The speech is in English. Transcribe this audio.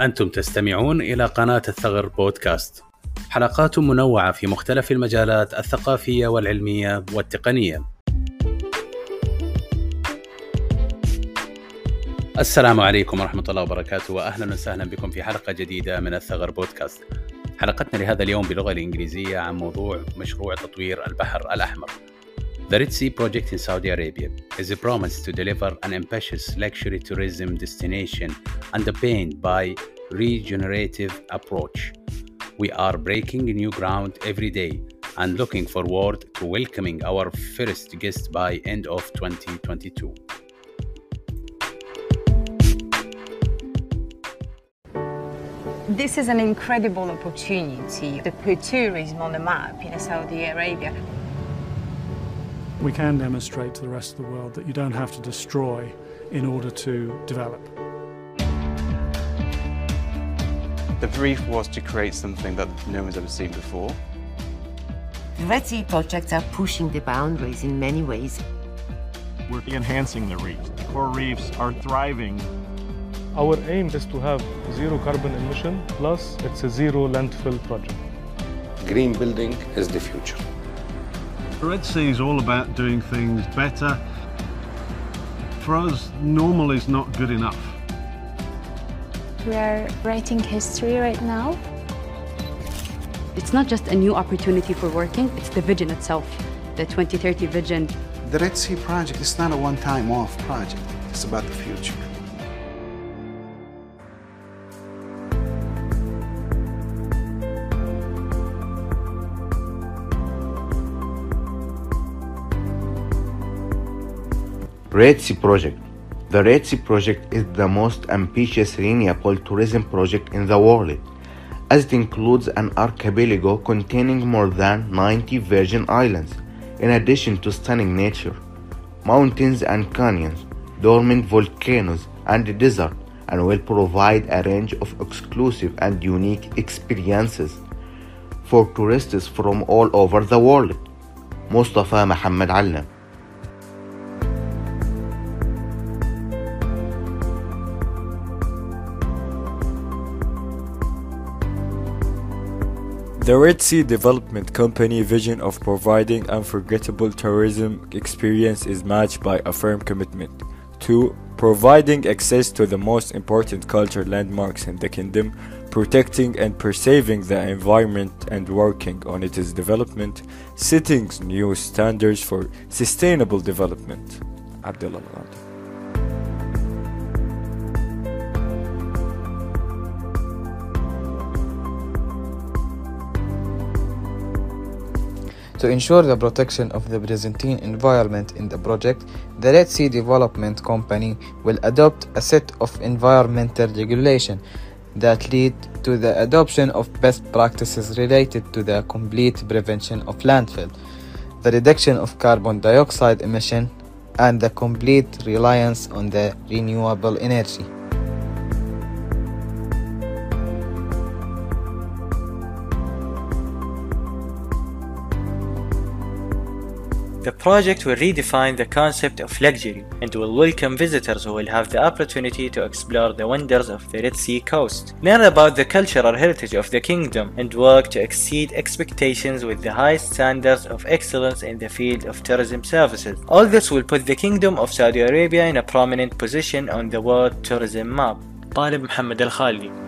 أنتم تستمعون إلى قناة الثغر بودكاست. حلقات منوعة في مختلف المجالات الثقافية والعلمية والتقنية. السلام عليكم ورحمة الله وبركاته وأهلا وسهلا بكم في حلقة جديدة من الثغر بودكاست. حلقتنا لهذا اليوم باللغة الإنجليزية عن موضوع مشروع تطوير البحر الأحمر. The Red Sea project in Saudi Arabia is a promise to deliver an ambitious luxury tourism destination underpinned by regenerative approach. We are breaking new ground every day and looking forward to welcoming our first guest by end of 2022. This is an incredible opportunity to put tourism on the map in Saudi Arabia. We can demonstrate to the rest of the world that you don't have to destroy in order to develop. The brief was to create something that no one's ever seen before. The Red Sea projects are pushing the boundaries in many ways. We're enhancing the reefs. The coral reefs are thriving. Our aim is to have zero carbon emission, plus it's a zero landfill project. Green building is the future. The Red Sea is all about doing things better. For us, normal is not good enough. We are writing history right now. It's not just a new opportunity for working, it's the vision itself, the 2030 vision. The Red Sea project is not a one-time off project. It's about the future. Red Sea Project The Red Sea Project is the most ambitious renewable tourism project in the world, as it includes an archipelago containing more than 90 virgin islands, in addition to stunning nature, mountains and canyons, dormant volcanoes, and desert, and will provide a range of exclusive and unique experiences for tourists from all over the world. Mustafa Muhammad Allam The Red Sea Development Company vision of providing unforgettable tourism experience is matched by a firm commitment to providing access to the most important cultural landmarks in the kingdom, protecting and preserving the environment and working on its development, setting new standards for sustainable development. Abdullah To ensure the protection of the Byzantine environment in the project, the Red Sea Development Company will adopt a set of environmental regulations that lead to the adoption of best practices related to the complete prevention of landfill, the reduction of carbon dioxide emission, and the complete reliance on the renewable energy. The project will redefine the concept of luxury and will welcome visitors who will have the opportunity to explore the wonders of the Red Sea coast, learn about the cultural heritage of the kingdom, and work to exceed expectations with the highest standards of excellence in the field of tourism services. All this will put the Kingdom of Saudi Arabia in a prominent position on the world tourism map. طالب محمد الخالدي